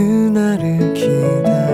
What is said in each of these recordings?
くなる気だ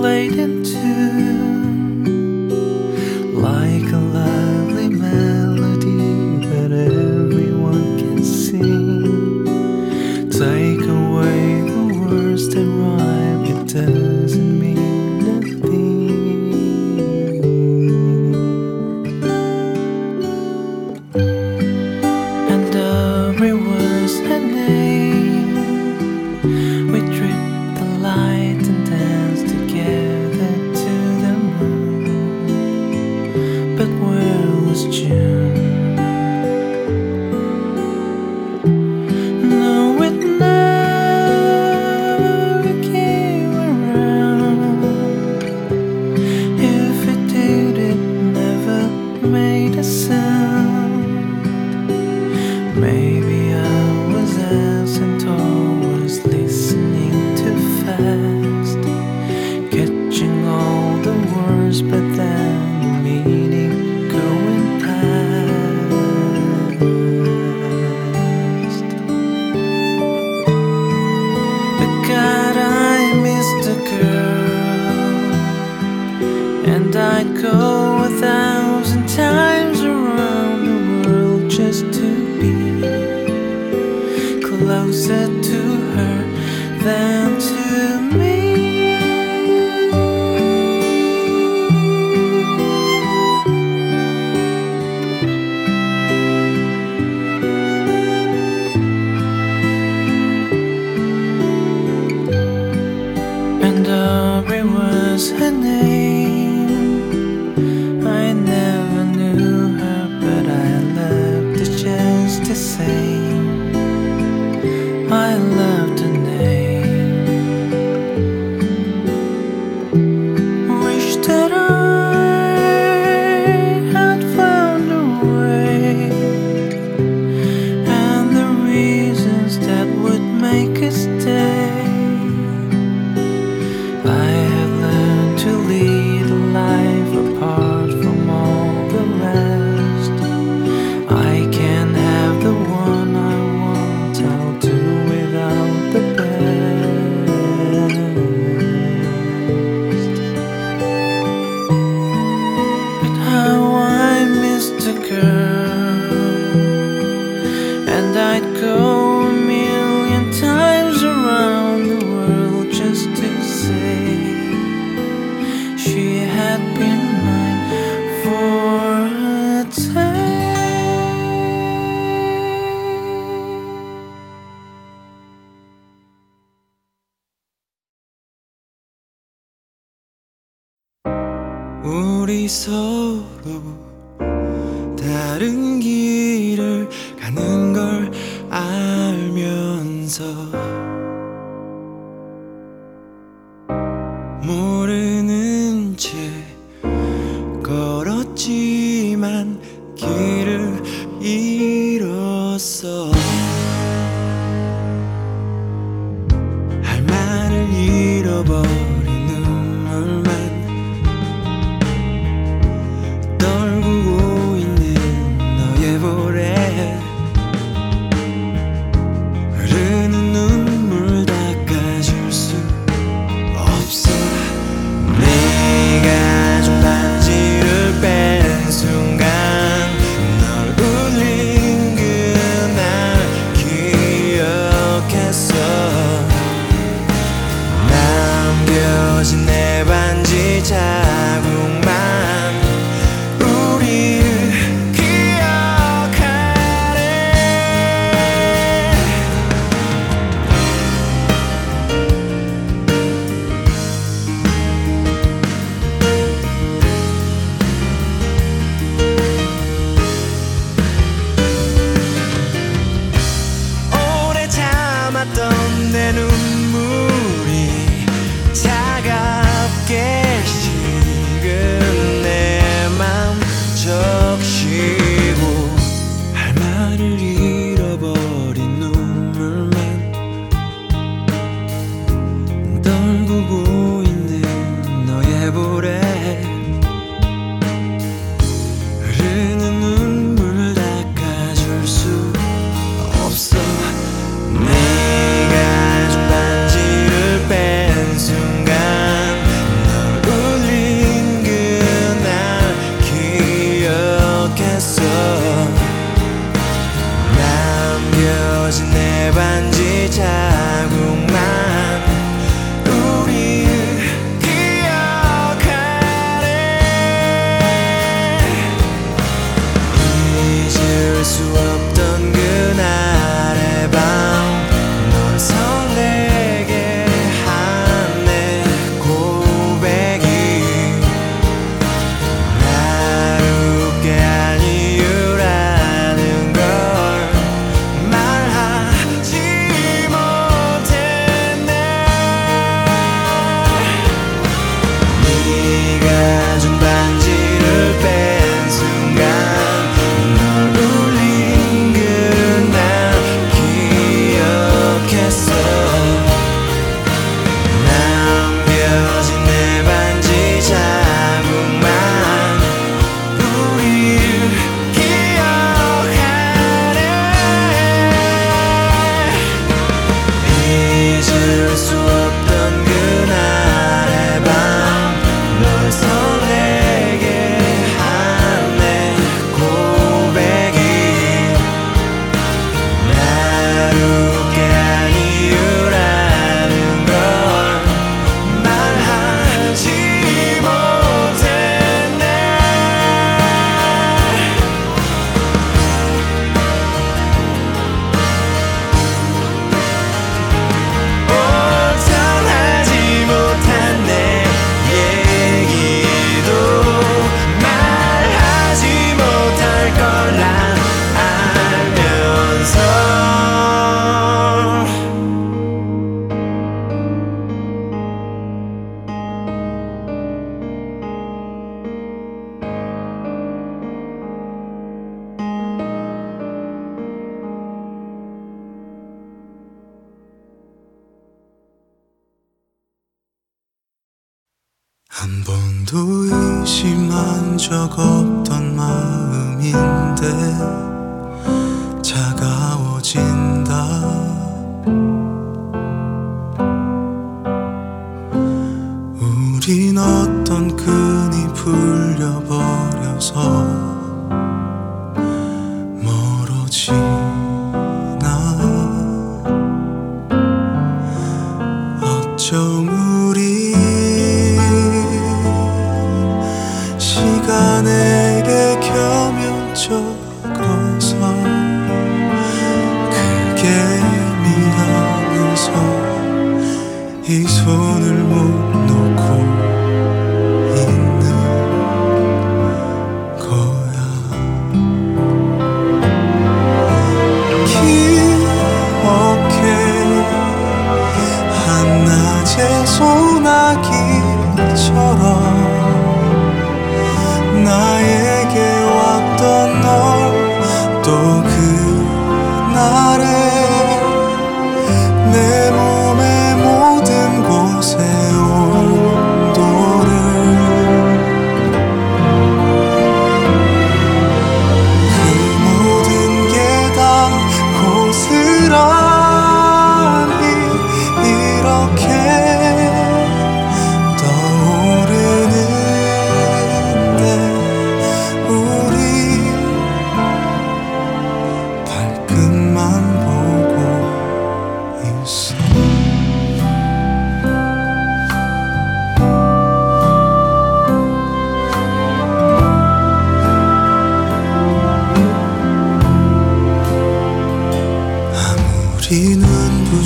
late into 우리 서로 다른 길을 가는 걸 알면서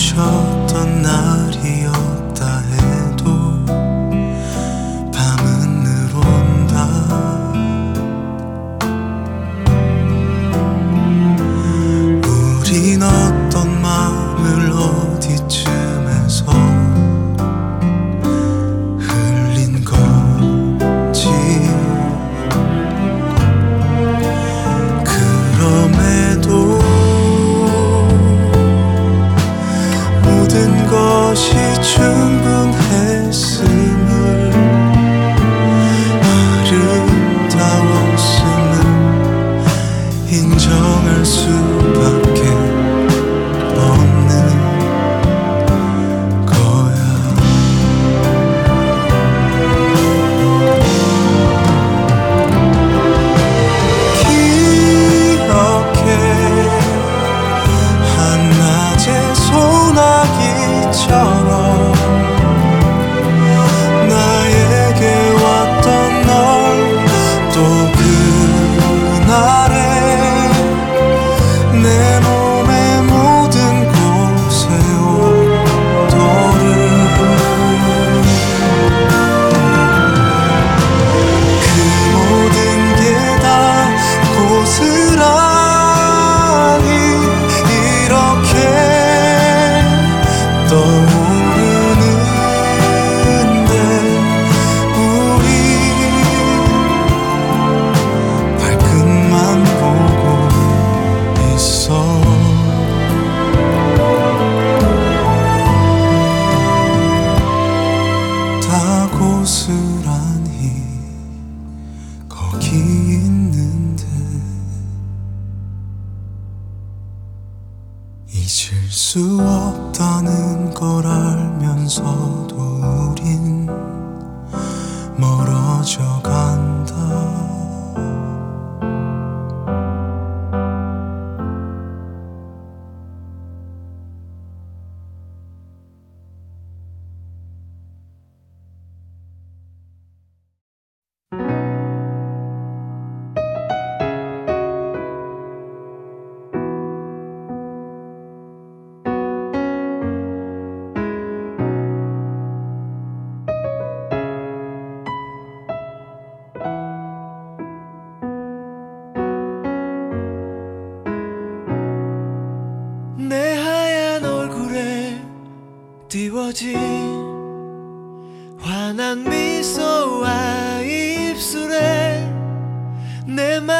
눈부셨던 날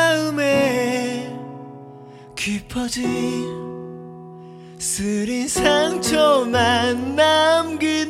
마음에 깊어진 쓰린 상처만 남기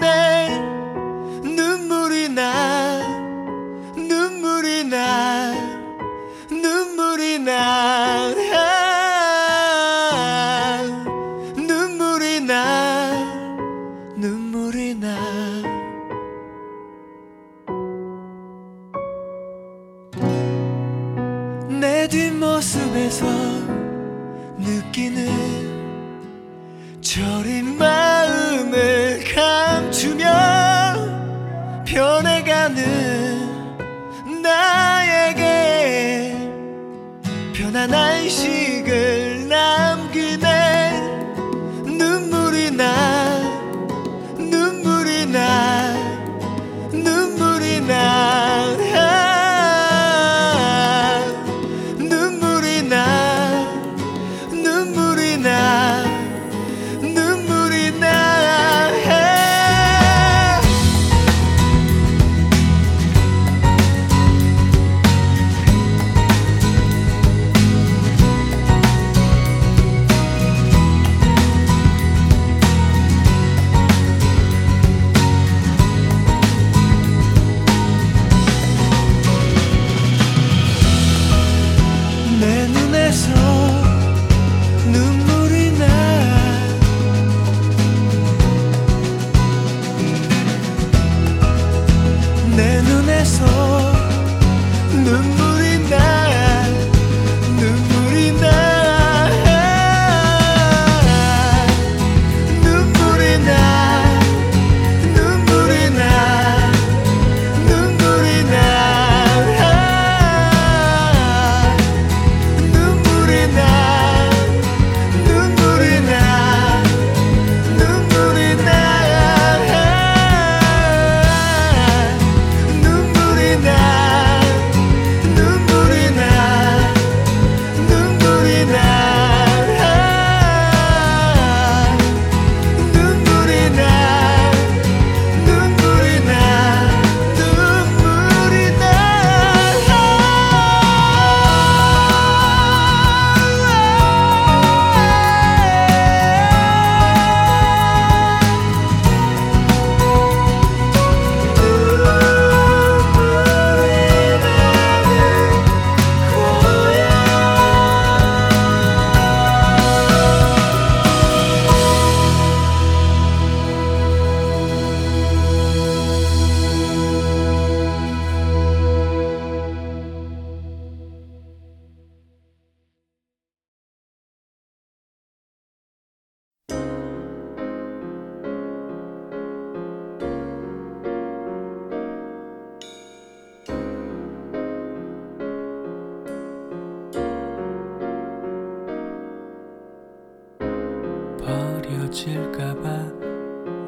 지칠까봐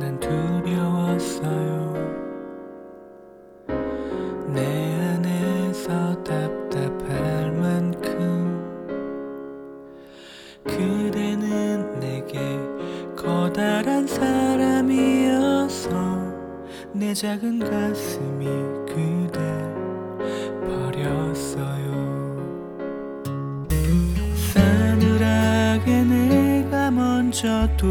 난 두려웠어요. 내 안에서 답답할 만큼 그대는 내게 커다란 사람이어서 내 작은 가슴이 그댈 버렸어요. 사늘 하는 애가 먼저 도,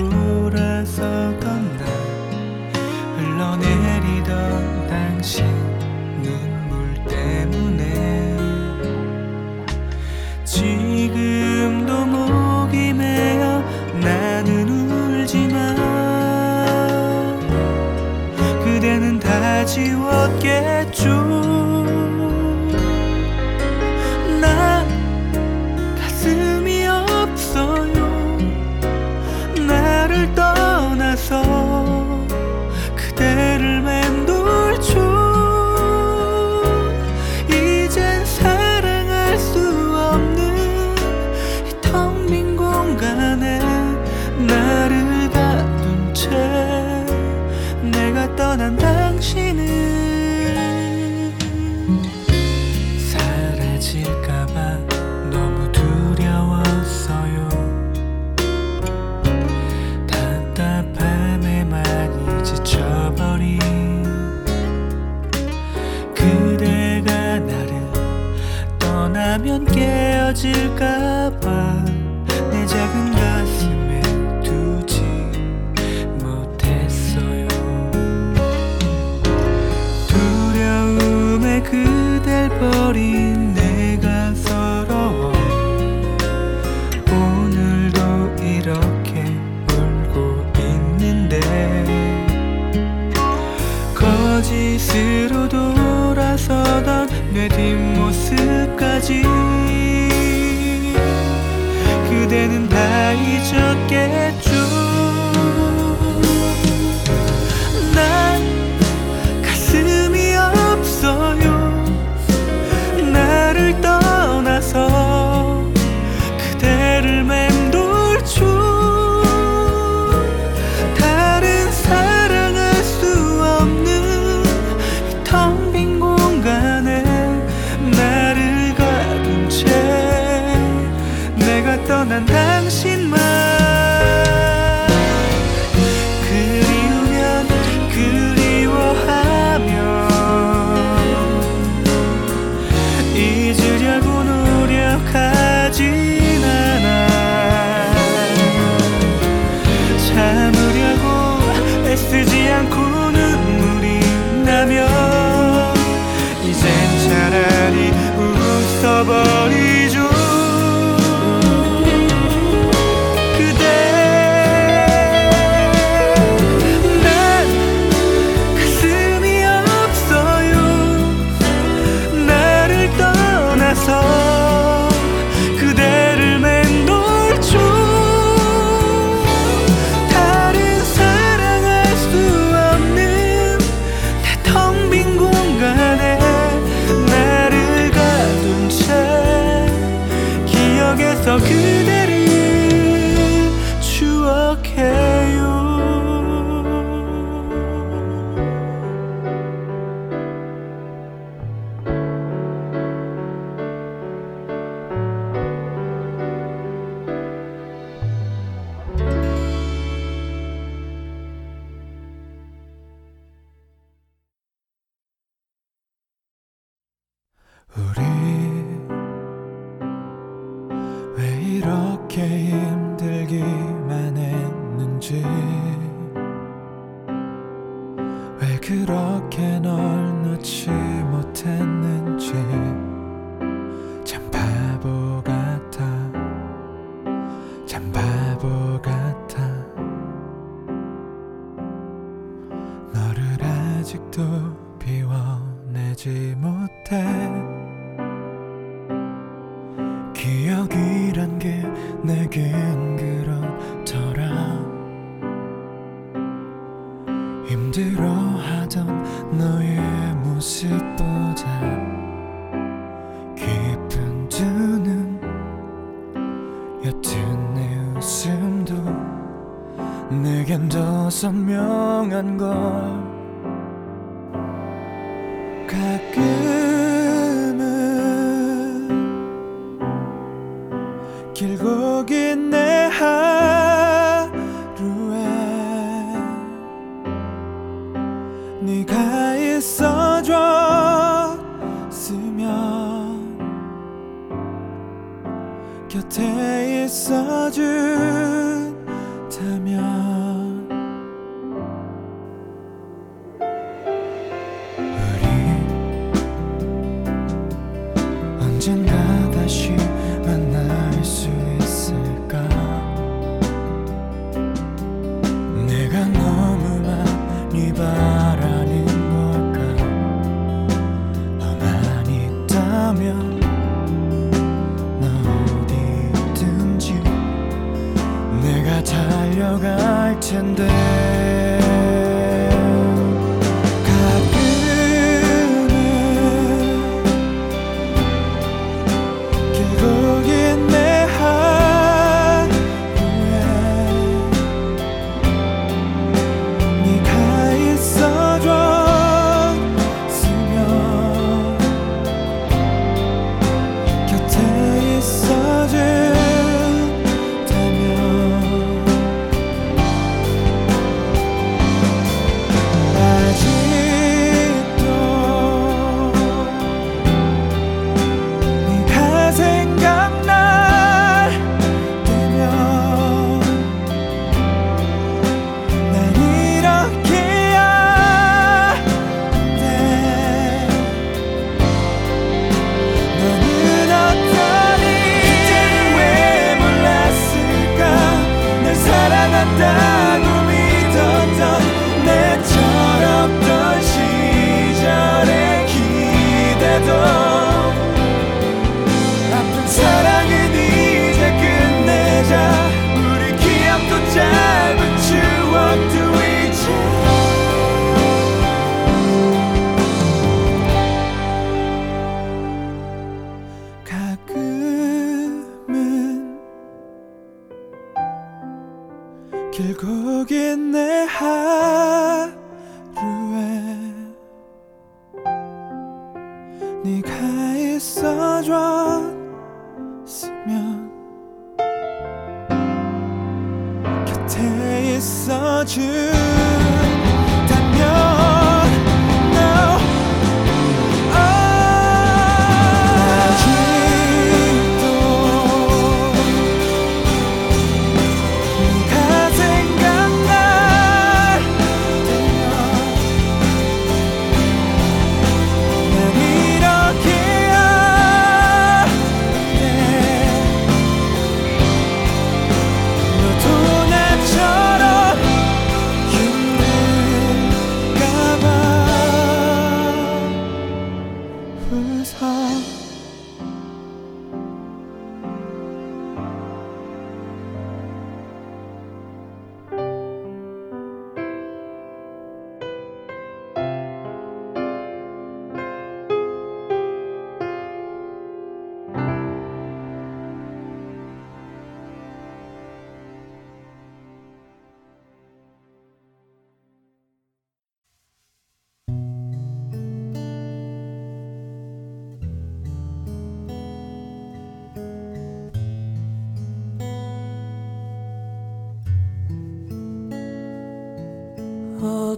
goodbye.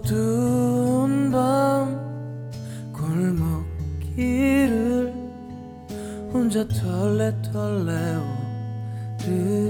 어두운 밤 골목길을 혼자 털레털레 오르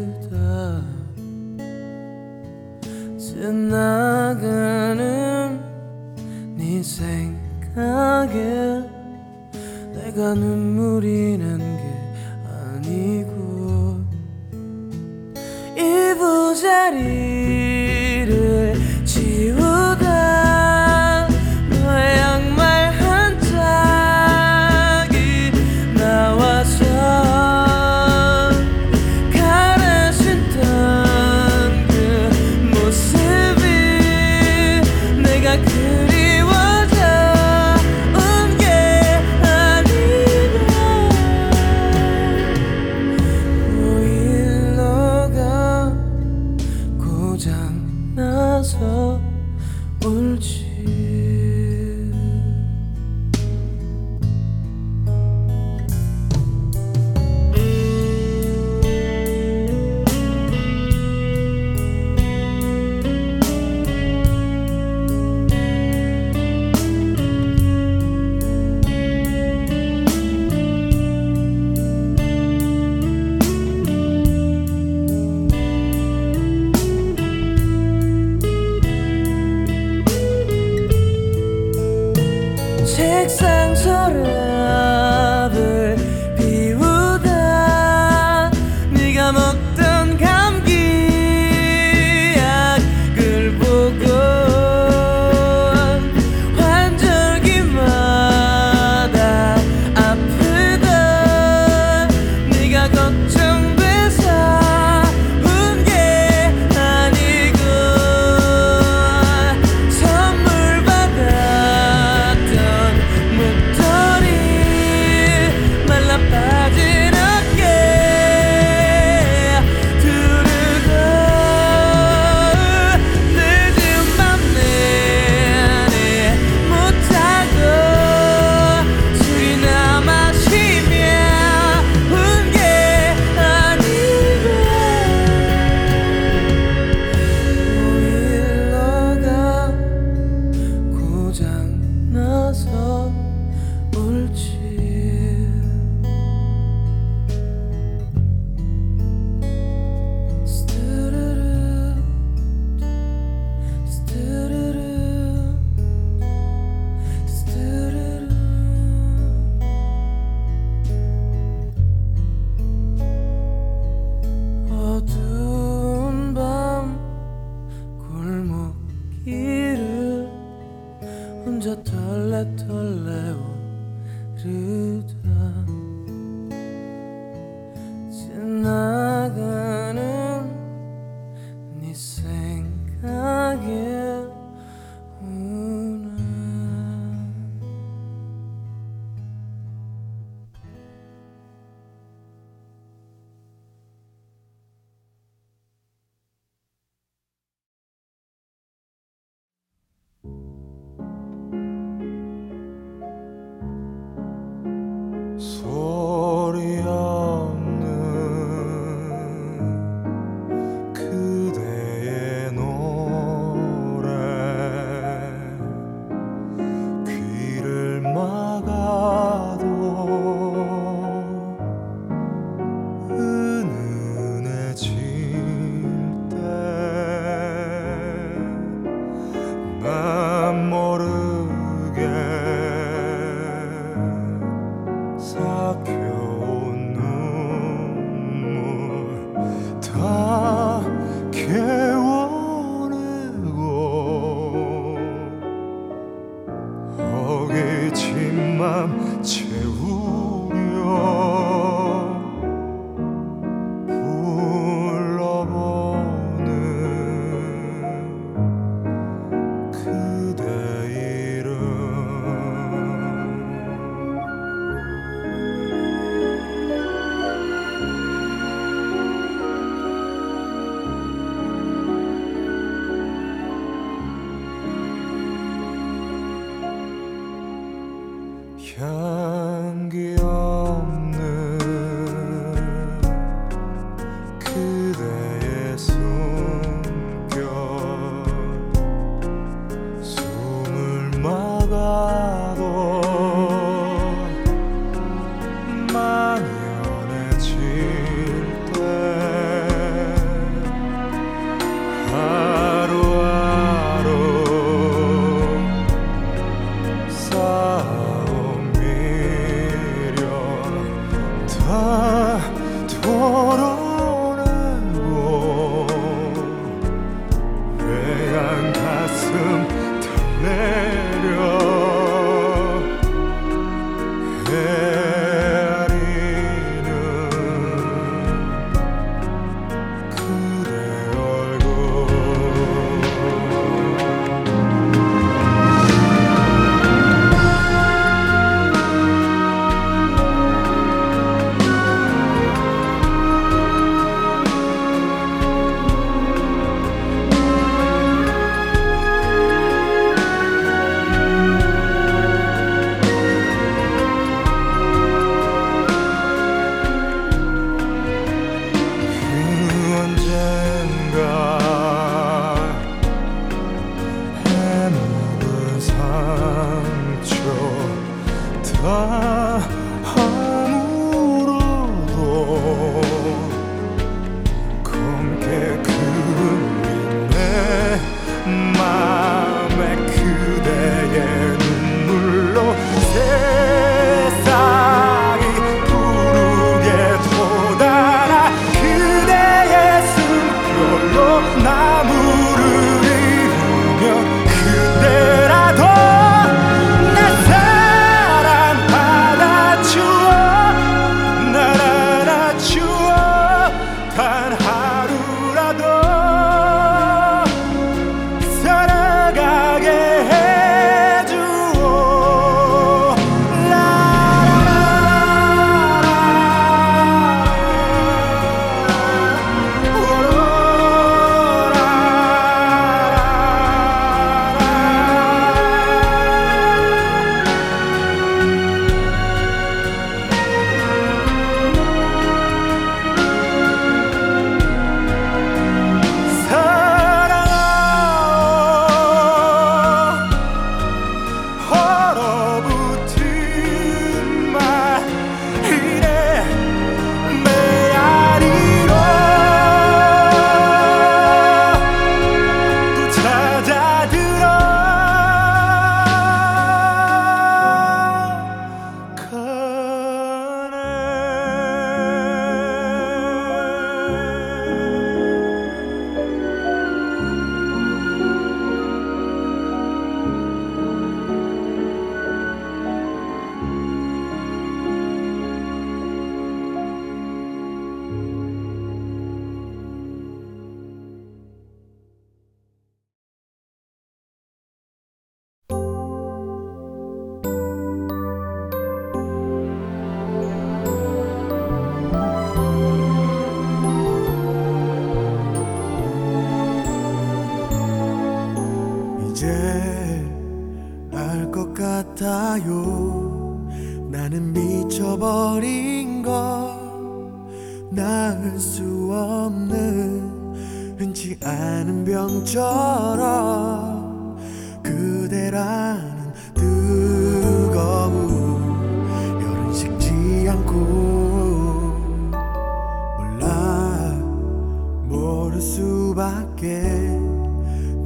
수밖에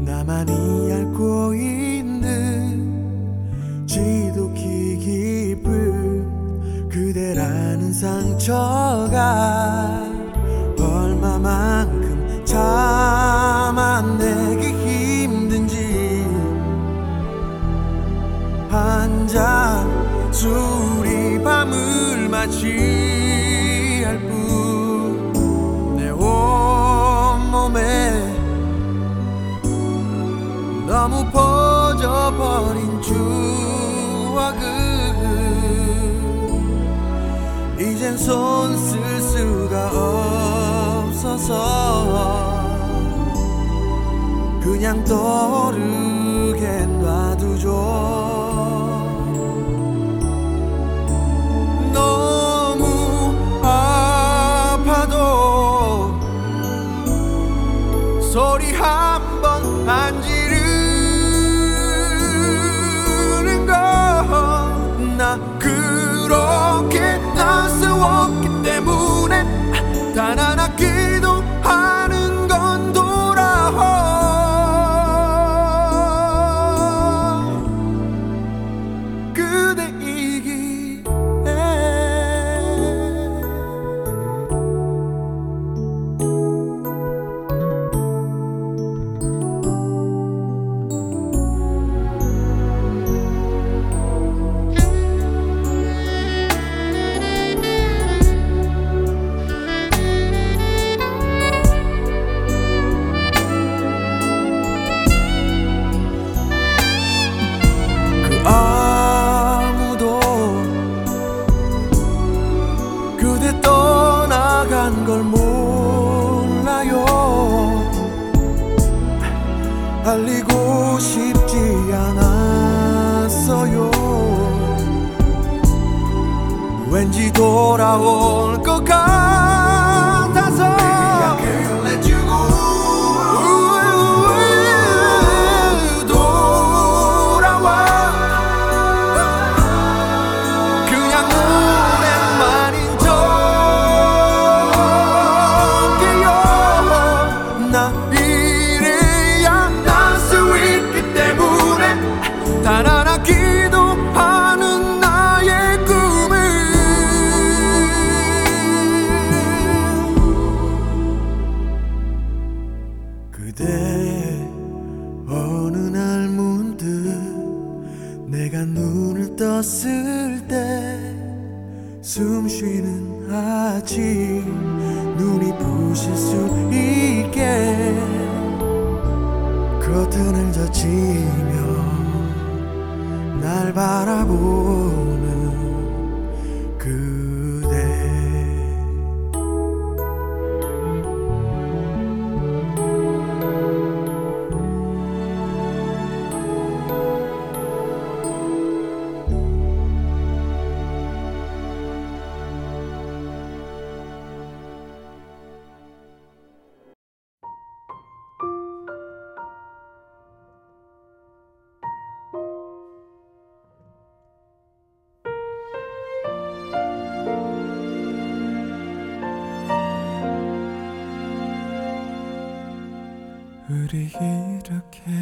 나만이 앓고 있는 지독히 깊은 그대라는 상처가 얼마만큼 참아내기 힘든지 한 잔 술이 밤을 마치 손 쓸 수가 없어서 그냥 떠오르겠네. favor. 젖히며 날 바라보 이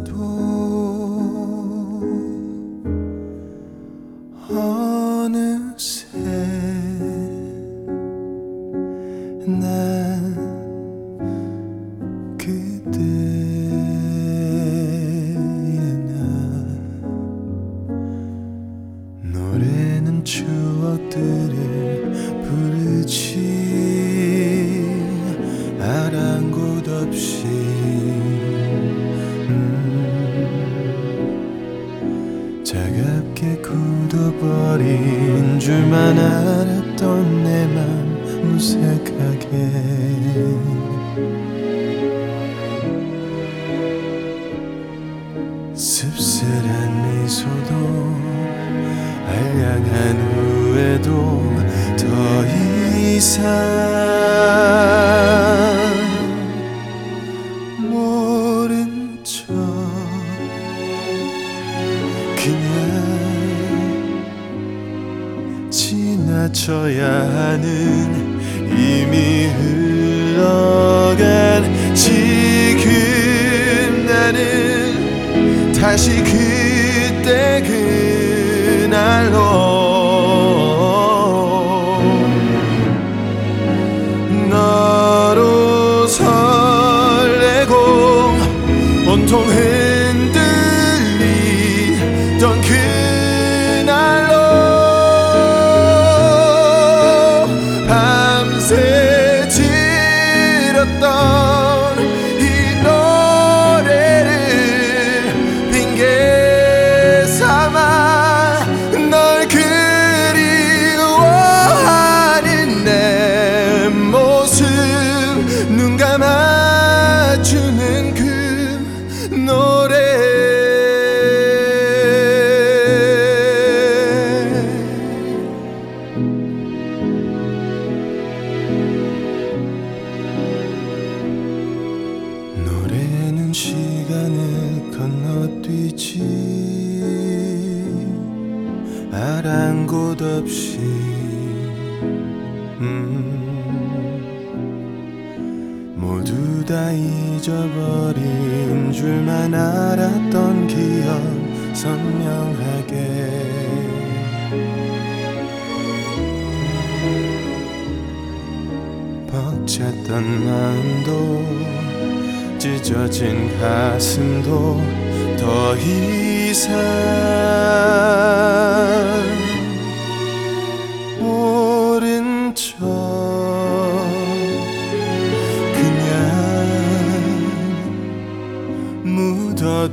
toi.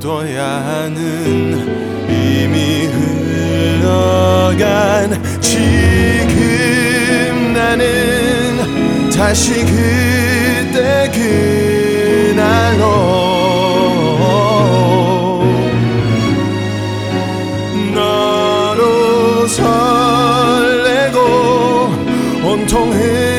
둬야 하는 이미 흘러간 지금 나는 다시 그때 그날로 너로 설레고 온통 흘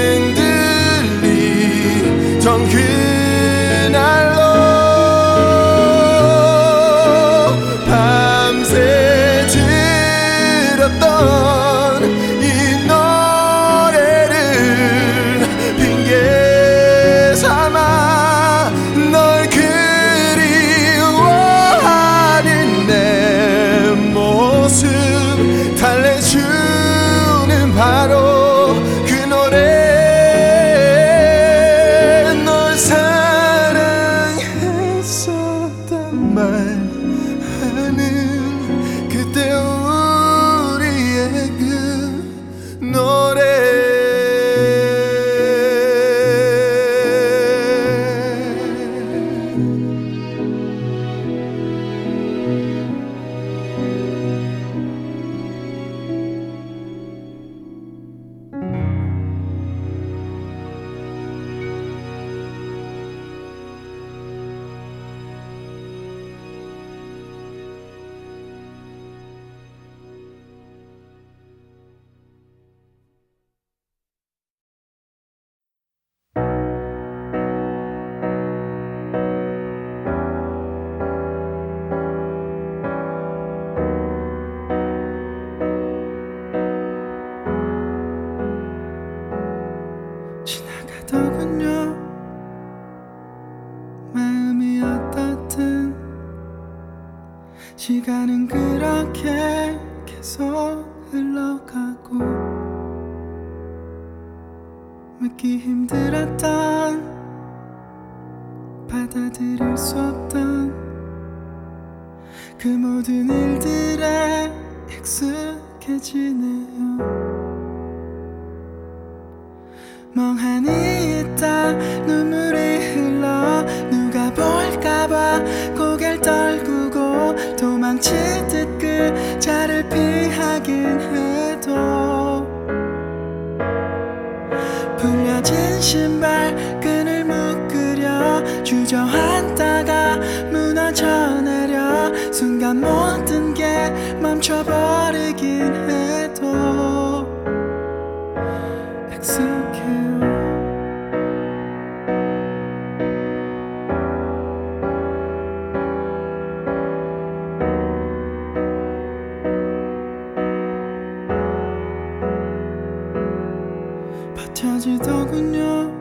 버텨지더군요.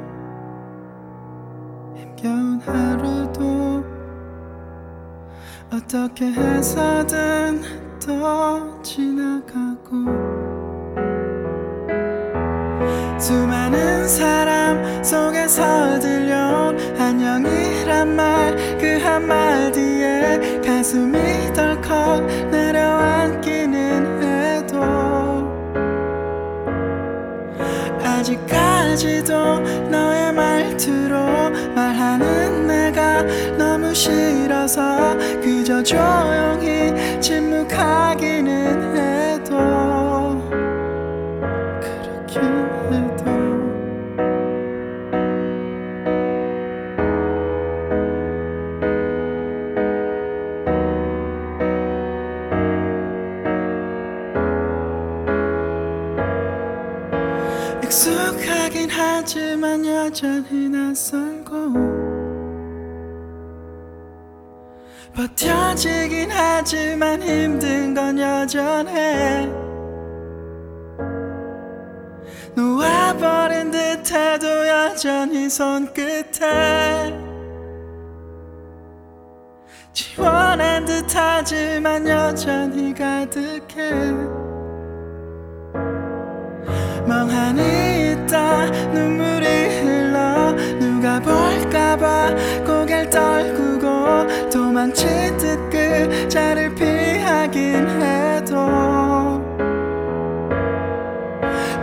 힘겨운 하루도 어떻게 해서든 또 지나가고 수많은 사람 속에서 들려온 안녕이란 말 그 한마디에 가슴이 덜컥 아직까지도 너의 말투로 말하는 내가 너무 싫어서 그저 조용히 침묵하기 버텨지긴 하지만 힘든 건 여전해. 놓아버린 듯해도 여전히 손끝에 지원한 듯하지만 여전히 가득해. 멍하니 있다 눈물이 흘러. 누가 볼까봐 고개를 떨구고 도망치듯 그 자를 피하긴 해도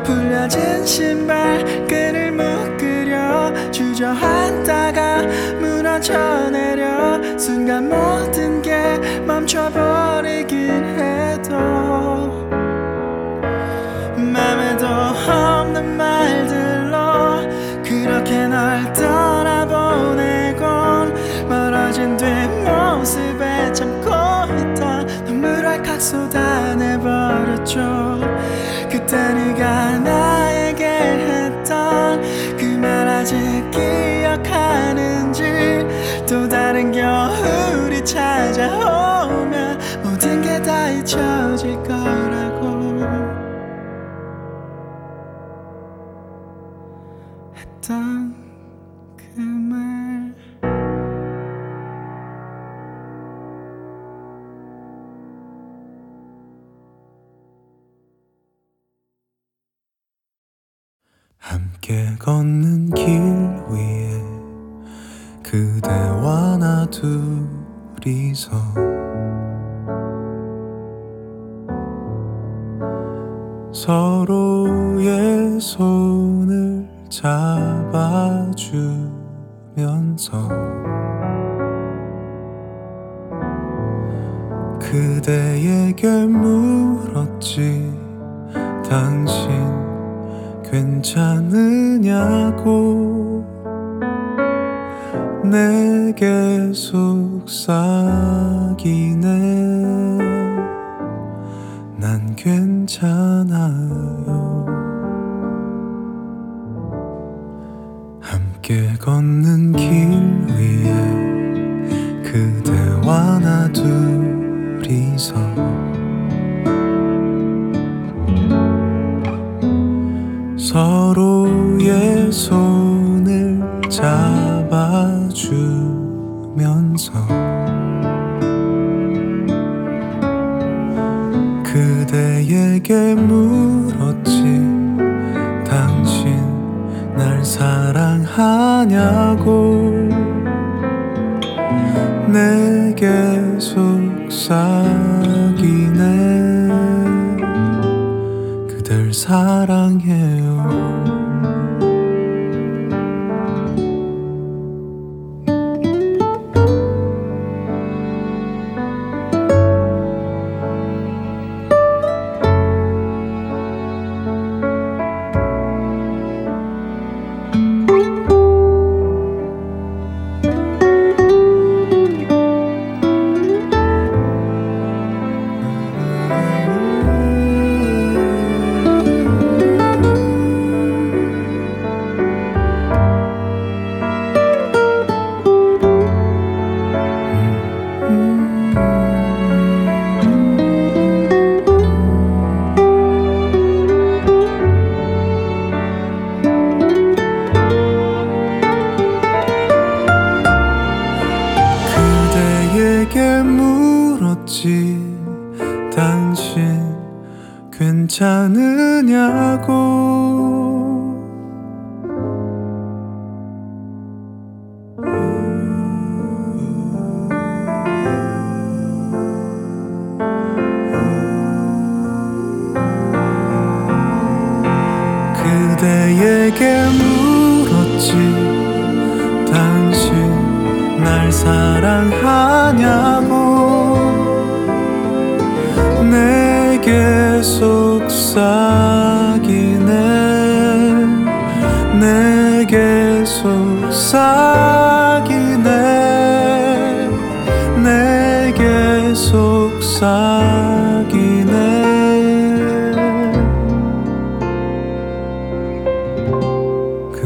풀려진 신발 끈을 묶으려 주저앉다가 무너져 내려 순간 모든 게 멈춰버리긴 해도 맘에도 없는 말들로 그렇게 널 떠나 모습에 참고 있다. 눈물 알칵 쏟아내버렸죠 그때 네가 나에게 했던 그 말 아직 기억하는지 또 다른 겨울이 찾아오면 모든 게 다 잊혀질 거 걷는 길 위에 그대와 나 둘이서. 서로의 손을 잡아주면서 그대에게 물었지 당신 괜찮으냐고 내게 속삭이네. 난 괜찮아요. 함께 걷는 길 위에 그대와 나 둘이서 서로의 손을 잡아주면서 그대에게 물었지 당신 날 사랑하냐고. 내게 속삭이네. 그댈 사랑해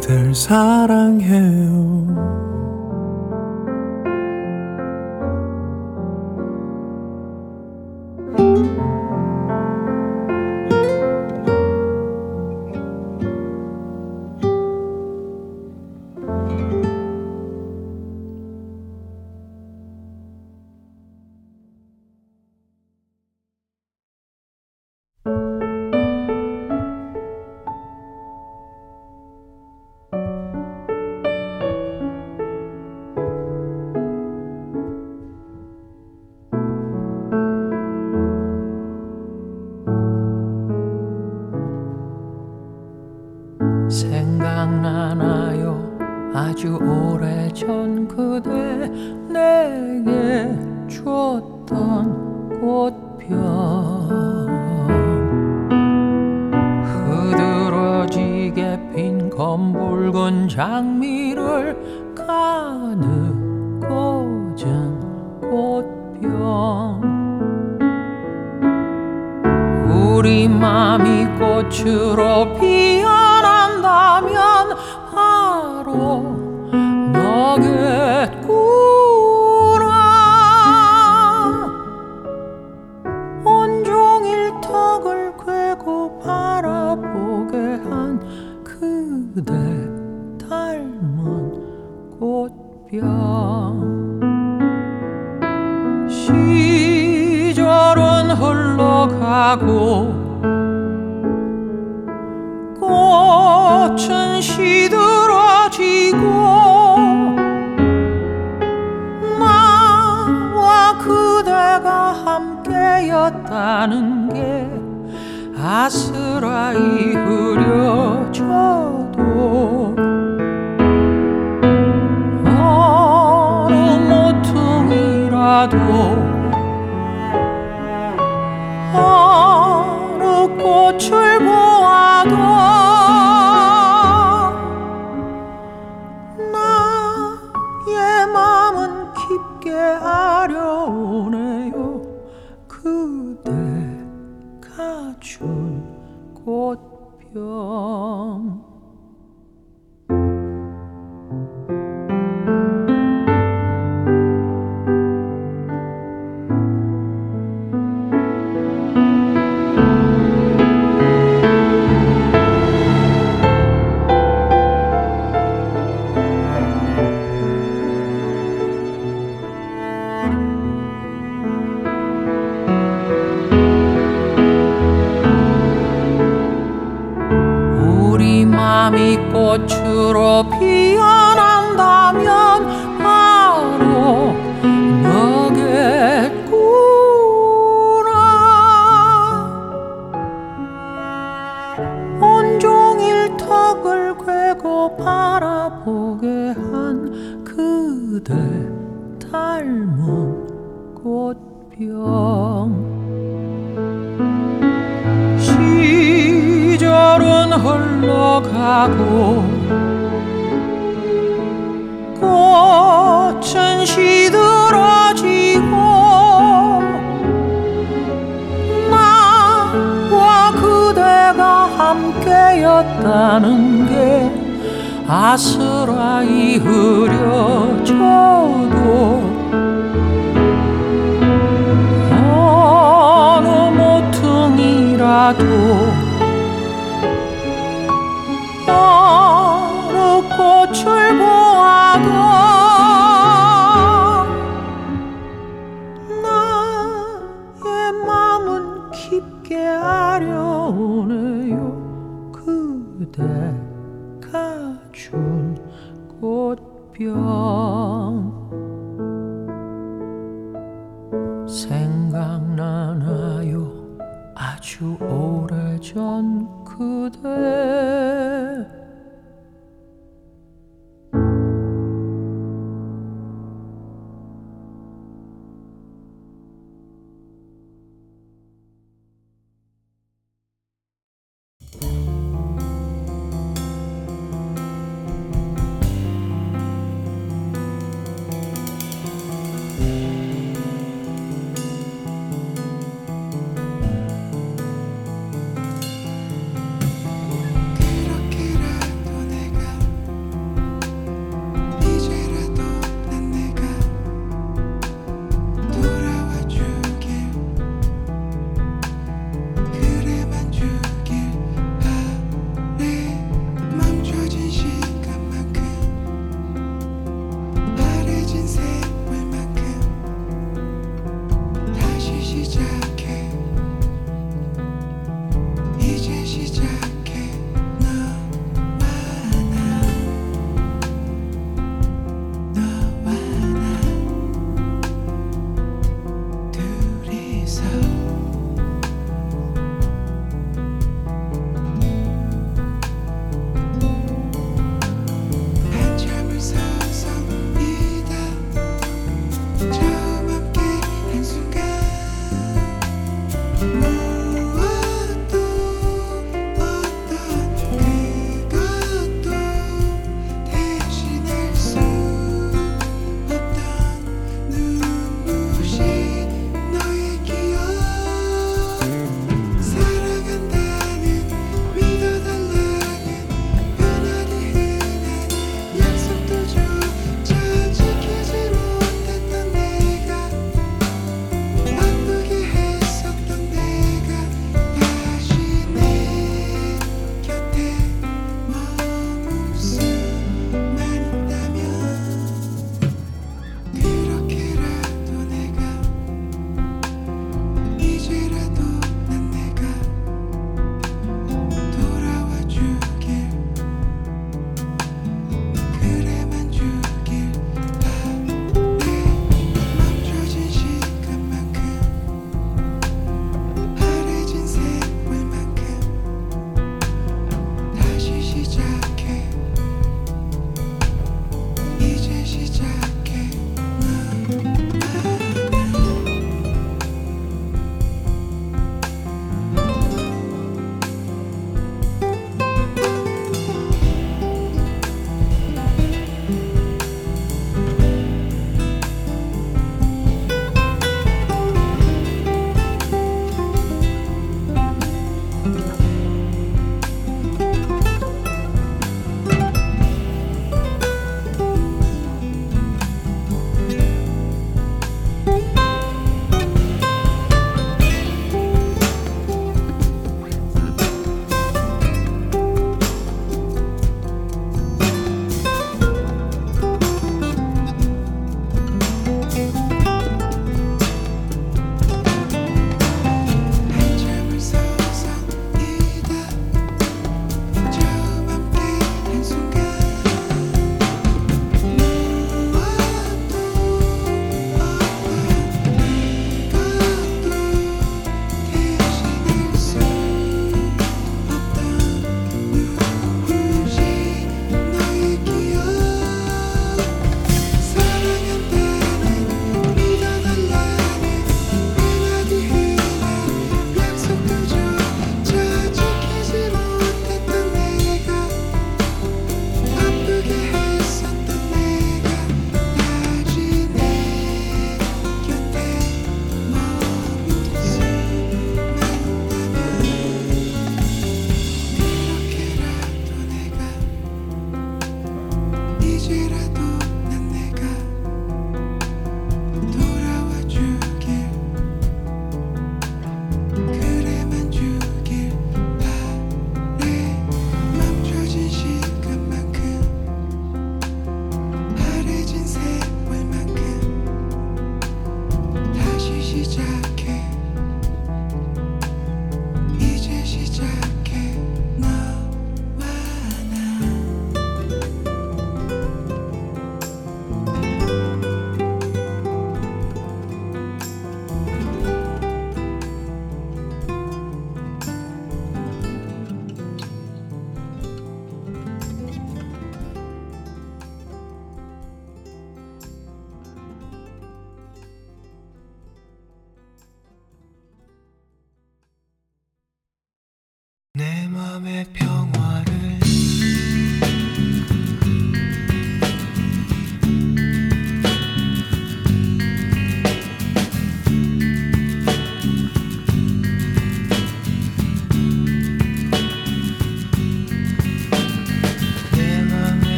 그댈 사랑해요 꽃으로 피어난다면 바로 너겠구나. 온종일 턱을 괴고 바라보게 한 그대 닮은 꽃병. 시절은 흘러가고 꽃은 시들어지고 나와 그대가 함께였다는 게 아스라이 흐려져도 어느 모퉁이라도 어느 꽃을 보아도 오네요. 그대가 준 꽃병. 생각나나요? 아주 오래전 그대